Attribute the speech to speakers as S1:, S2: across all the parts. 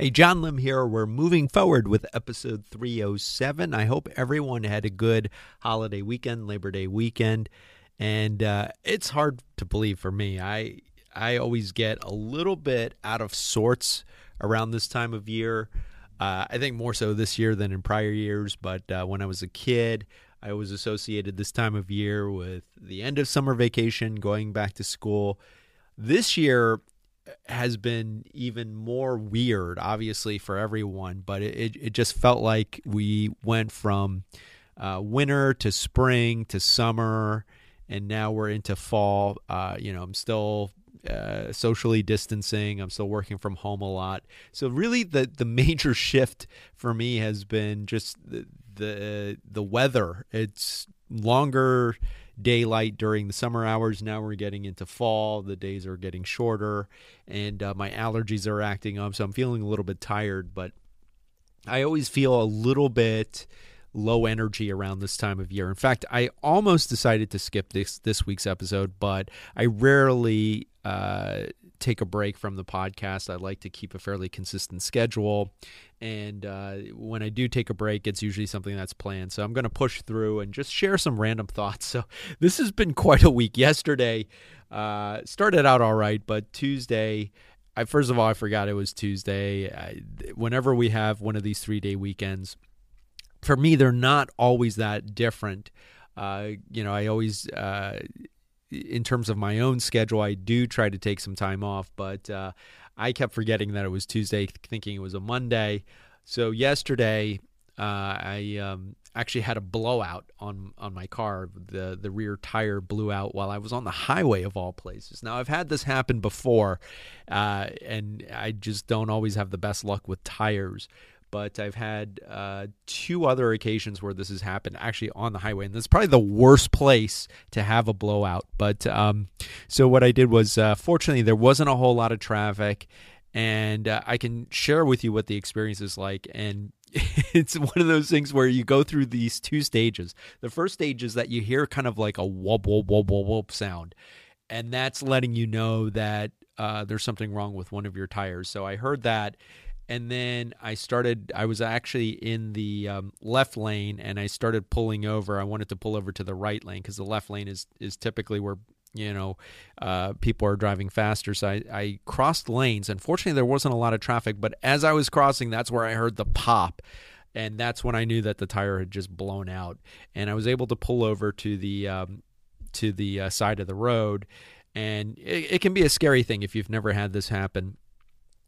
S1: Hey, John Lim here. We're moving forward with episode 307. I hope everyone had a good holiday weekend, Labor Day weekend. And uh, it's hard to believe for me. I I always get a little bit out of sorts around this time of year. Uh, I think more so this year than in prior years. But uh, when I was a kid, I was associated this time of year with the end of summer vacation, going back to school. This year, has been even more weird, obviously, for everyone, but it, it just felt like we went from uh, winter to spring to summer, and now we're into fall. Uh, you know, I'm still uh, socially distancing. I'm still working from home a lot. So really, the the major shift for me has been just the the, the weather. It's longer daylight during the summer hours. Now we're getting into fall. The days are getting shorter, and uh, my allergies are acting up. So I'm feeling a little bit tired, but I always feel a little bit low energy around this time of year. In fact, I almost decided to skip this this week's episode, but I rarely uh, take a break from the podcast. I like to keep a fairly consistent schedule. And uh, when I do take a break, it's usually something that's planned. So I'm going to push through and just share some random thoughts. So this has been quite a week. Yesterday uh, started out all right, but Tuesday, I, first of all, I forgot it was Tuesday. I, whenever we have one of these three day weekends, for me, they're not always that different. Uh, you know, I always uh, in terms of my own schedule, I do try to take some time off, but uh, I kept forgetting that it was Tuesday, thinking it was a Monday. So yesterday, uh, I um, actually had a blowout on on my car. The the rear tire blew out while I was on the highway of all places. Now I've had this happen before, uh, and I just don't always have the best luck with tires but I've had uh, two other occasions where this has happened actually on the highway, and that's probably the worst place to have a blowout. But um, so what I did was, uh, fortunately, there wasn't a whole lot of traffic, and uh, I can share with you what the experience is like. And it's one of those things where you go through these two stages. The first stage is that you hear kind of like a whoop whoop whoop whoop whoop sound, and that's letting you know that uh, there's something wrong with one of your tires. So I heard that and then I started. I was actually in the um, left lane, and I started pulling over. I wanted to pull over to the right lane because the left lane is is typically where you know uh, people are driving faster. So I, I crossed lanes. Unfortunately, there wasn't a lot of traffic, but as I was crossing, that's where I heard the pop. And that's when I knew that the tire had just blown out, and I was able to pull over to the um, to the uh, side of the road. And it, it can be a scary thing if you've never had this happen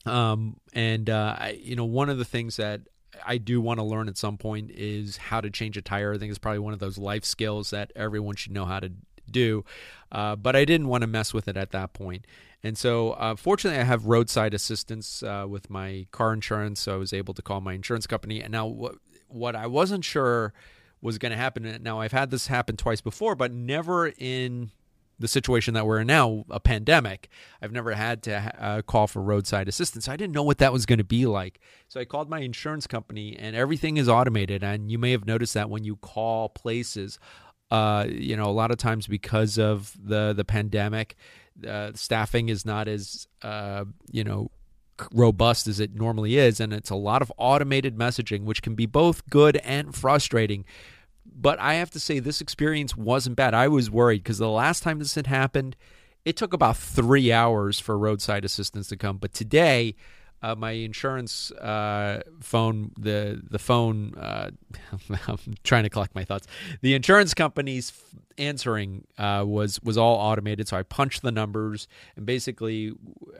S1: um, and uh, I, you know, one of the things that I do want to learn at some point is how to change a tire. I think it's probably one of those life skills that everyone should know how to do. Uh, but I didn't want to mess with it at that point. And so, uh, fortunately, I have roadside assistance uh, with my car insurance. So I was able to call my insurance company. And now, what, what I wasn't sure was going to happen. Now, I've had this happen twice before, but never in the situation that we're in now, a pandemic, I've never had to uh, call for roadside assistance. I didn't know what that was going to be like. So I called my insurance company, and everything is automated. And you may have noticed that when you call places, uh, you know, a lot of times because of the the pandemic, uh, staffing is not as uh, you know robust as it normally is, and it's a lot of automated messaging, which can be both good and frustrating. But I have to say, this experience wasn't bad. I was worried because the last time this had happened, it took about three hours for roadside assistance to come. But today, uh, my insurance uh, phone, the the phone, uh, I'm trying to collect my thoughts. The insurance company's answering uh, was was all automated, so I punched the numbers and basically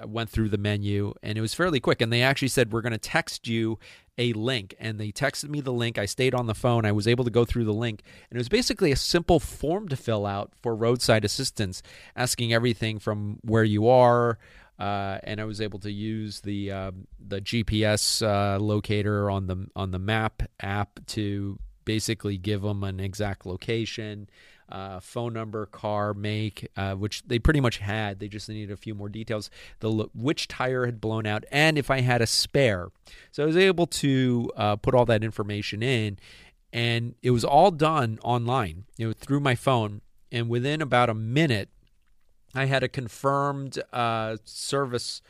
S1: went through the menu, and it was fairly quick. And they actually said we're going to text you a link, and they texted me the link. I stayed on the phone. I was able to go through the link, and it was basically a simple form to fill out for roadside assistance, asking everything from where you are. Uh, and I was able to use the uh, the GPS uh, locator on the on the map app to basically give them an exact location, uh, phone number, car, make, uh, which they pretty much had. They just needed a few more details. The which tire had blown out, and if I had a spare. So I was able to uh, put all that information in, and it was all done online, you know, through my phone. And within about a minute, I had a confirmed uh, service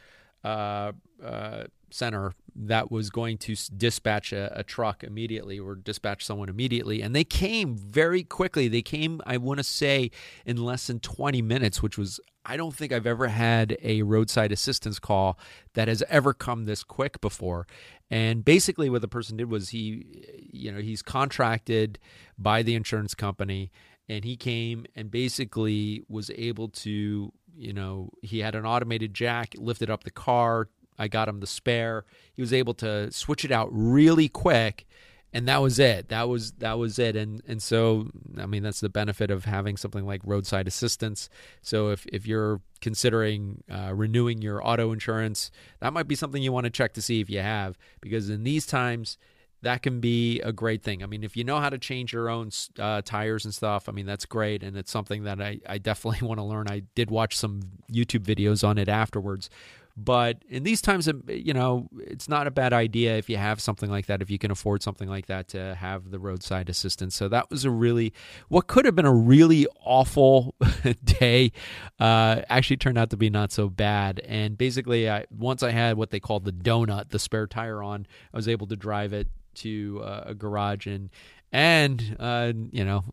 S1: uh, uh, center that was going to dispatch a, a, truck immediately or dispatch someone immediately. And they came very quickly. They came, I want to say, in less than 20 minutes, which was, I don't think I've ever had a roadside assistance call that has ever come this quick before. And basically, what the person did was he, you know, he's contracted by the insurance company and he came and basically was able to you know he had an automated jack lifted up the car I got him the spare. He was able to switch it out really quick and that was it. That was that was it. And and so I mean that's the benefit of having something like roadside assistance. So if if you're considering uh, renewing your auto insurance, that might be something you want to check to see if you have because in these times that can be a great thing. I mean, if you know how to change your own uh, tires and stuff, I mean, that's great. And it's something that I, I definitely want to learn. I did watch some YouTube videos on it afterwards but in these times, you know, it's not a bad idea if you have something like that, if you can afford something like that to have the roadside assistance. So that was a really, what could have been a really awful day, uh, actually turned out to be not so bad. And basically, I, once I had what they called the donut, the spare tire on, I was able to drive it to uh, a garage and and uh, you know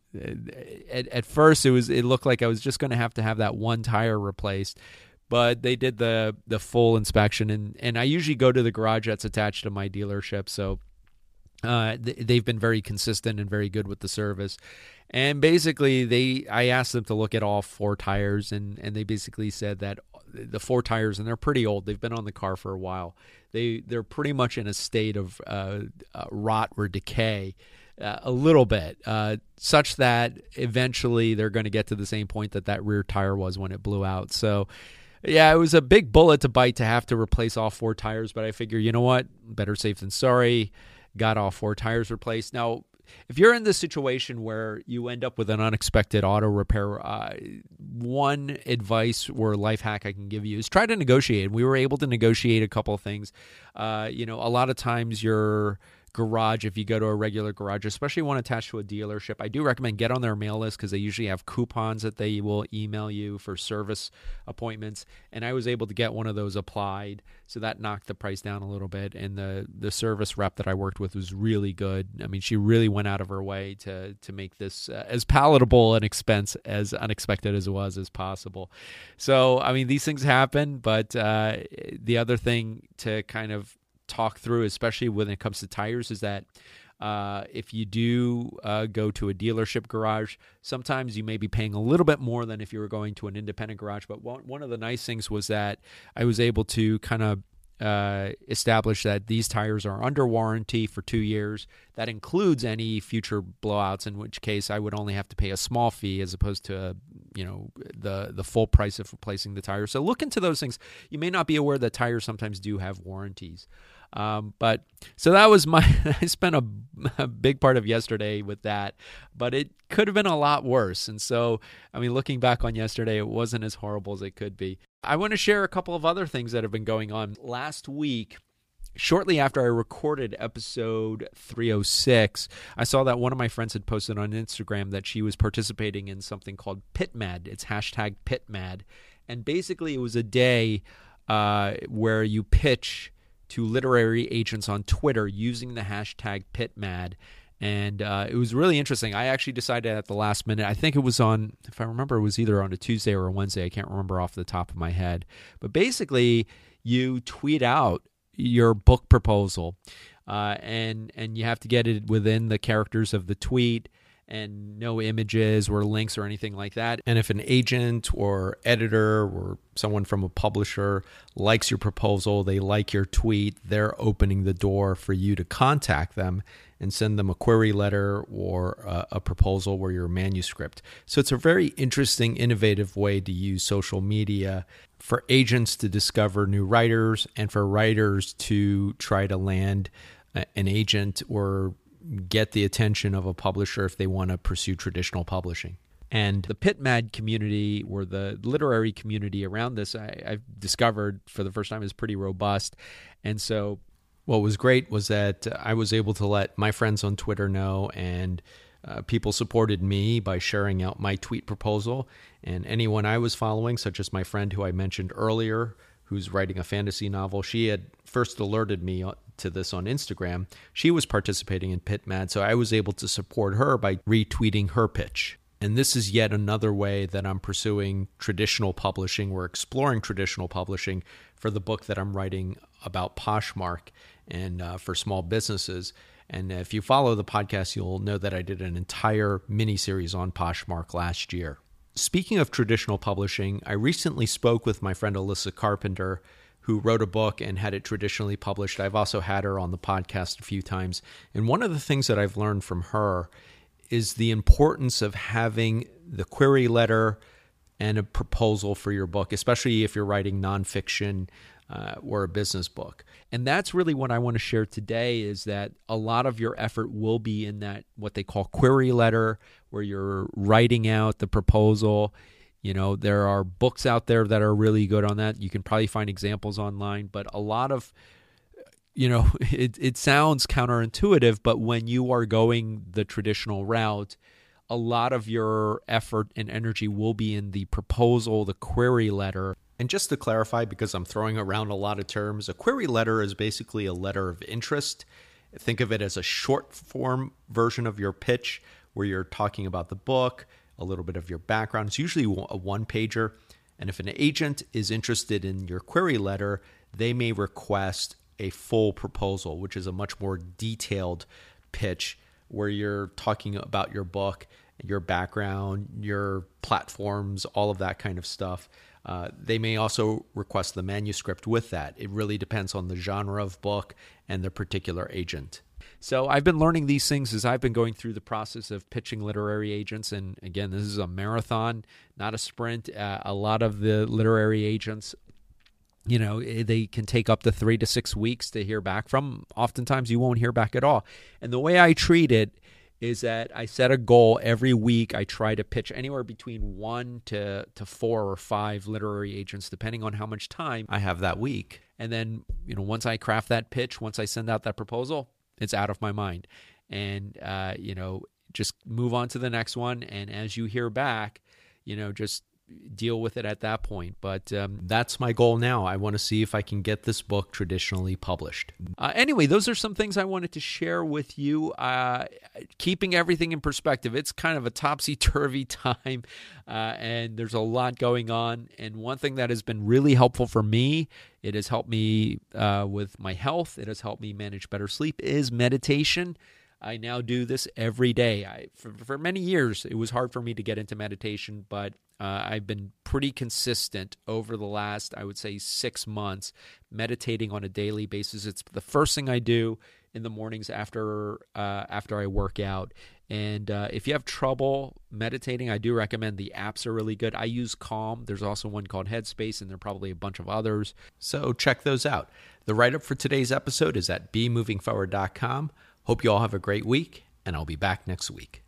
S1: at, at first it was it looked like i was just going to have to have that one tire replaced but they did the the full inspection and and I usually go to the garage that's attached to my dealership. So uh, they've been very consistent and very good with the service and basically they I asked them to look at all four tires and and they basically said that the four tires and they're pretty old they've been on the car for a while they they're pretty much in a state of uh, uh, rot or decay uh, a little bit, uh, such that eventually they're going to get to the same point that that rear tire was when it blew out. So yeah, it was a big bullet to bite to have to replace all four tires, but I figure, you know what? Better safe than sorry. Got all four tires replaced. Now, if you're in this situation where you end up with an unexpected auto repair, uh, one advice or life hack I can give you is try to negotiate. We were able to negotiate a couple of things. Uh, you know, a lot of times you're garage if you go to a regular garage, especially one attached to a dealership. I do recommend get on their mail list because they usually have coupons that they will email you for service appointments. And I was able to get one of those applied, so that knocked the price down a little bit. And the the service rep that I worked with was really good. I mean, she really went out of her way to to make this uh, as palatable an expense as unexpected as it was as possible. So I mean, these things happen, but uh, the other thing to kind of talk through, especially when it comes to tires, is that uh, if you do uh, go to a dealership garage, sometimes you may be paying a little bit more than if you were going to an independent garage. But one, one of the nice things was that I was able to kind of uh, establish that these tires are under warranty for two years. That includes any future blowouts, in which case I would only have to pay a small fee as opposed to you know the the full price of replacing the tire. So look into those things. You may not be aware that tires sometimes do have warranties. Um, but so that was my, I spent a, a, big part of yesterday with that, but it could have been a lot worse. And so, I mean, looking back on yesterday, it wasn't as horrible as it could be. I want to share a couple of other things that have been going on. Last week, shortly after I recorded episode 306, I saw that one of my friends had posted on Instagram that she was participating in something called PitMad. It's hashtag PitMad. And basically, it was a day uh, where you pitch to literary agents on Twitter using the hashtag PitMad. And uh, it was really interesting. I actually decided at the last minute, I think it was on, if I remember, it was either on a Tuesday or a Wednesday. I can't remember off the top of my head. But basically, you tweet out your book proposal. Uh, and and you have to get it within the characters of the tweet and no images or links or anything like that. And if an agent or editor or someone from a publisher likes your proposal, they like your tweet, they're opening the door for you to contact them and send them a query letter or a, a proposal or your manuscript. So it's a very interesting, innovative way to use social media for agents to discover new writers and for writers to try to land an agent or get the attention of a publisher if they want to pursue traditional publishing. And the PitMad community, or the literary community around this, I, I've discovered for the first time is pretty robust. And so, what was great was that I was able to let my friends on Twitter know, and uh, people supported me by sharing out my tweet proposal. And anyone I was following, such as my friend who I mentioned earlier, who's writing a fantasy novel, she had first alerted me to this on Instagram, she was participating in PitMad, so I was able to support her by retweeting her pitch. And this is yet another way that I'm pursuing traditional publishing. We're exploring traditional publishing for the book that I'm writing about Poshmark and uh, for small businesses. And if you follow the podcast, you'll know that I did an entire mini series on Poshmark last year. Speaking of traditional publishing, I recently spoke with my friend Alyssa Carpenter, who wrote a book and had it traditionally published. I've also had her on the podcast a few times. And one of the things that I've learned from her is the importance of having the query letter and a proposal for your book, especially if you're writing nonfiction uh, or a business book. And that's really what I want to share today is that a lot of your effort will be in that what they call query letter, where you're writing out the proposal. You know, there are books out there that are really good on that. You can probably find examples online, but a lot of you know, it it sounds counterintuitive, but when you are going the traditional route, a lot of your effort and energy will be in the proposal, the query letter, and just to clarify, because I'm throwing around a lot of terms, a query letter is basically a letter of interest. Think of it as a short form version of your pitch where you're talking about the book, a little bit of your background. It's usually a one pager. And if an agent is interested in your query letter, they may request a full proposal, which is a much more detailed pitch where you're talking about your book, your background, your platforms, all of that kind of stuff. Uh, they may also request the manuscript with that. It really depends on the genre of book and the particular agent. So I've been learning these things as I've been going through the process of pitching literary agents. And again, this is a marathon, not a sprint. Uh, a lot of the literary agents, you know, eh, they can take up to three to six weeks to hear back from. Oftentimes, you won't hear back at all. And the way I treat it is that I set a goal every week. I try to pitch anywhere between one to, to four or five literary agents, depending on how much time I have that week. And then, you know, once I craft that pitch, once I send out that proposal, it's out of my mind. And, uh, you know, just move on to the next one. And as you hear back, you know, just deal with it at that point. But um, that's my goal now. I want to see if I can get this book traditionally published. Uh, anyway, those are some things I wanted to share with you. Uh, keeping everything in perspective, it's kind of a topsy turvy time, uh, and there's a lot going on. And one thing that has been really helpful for me, it has helped me uh, with my health, it has helped me manage better sleep, is meditation. I now do this every day. I, for, for many years, it was hard for me to get into meditation, but uh, I've been pretty consistent over the last, I would say, six months, meditating on a daily basis. It's the first thing I do in the mornings after uh, after I work out. And uh, if you have trouble meditating, I do recommend the apps are really good. I use Calm. There's also one called Headspace, and there are probably a bunch of others. So check those out. The write up for today's episode is at bemovingforward.com. Hope you all have a great week, and I'll be back next week.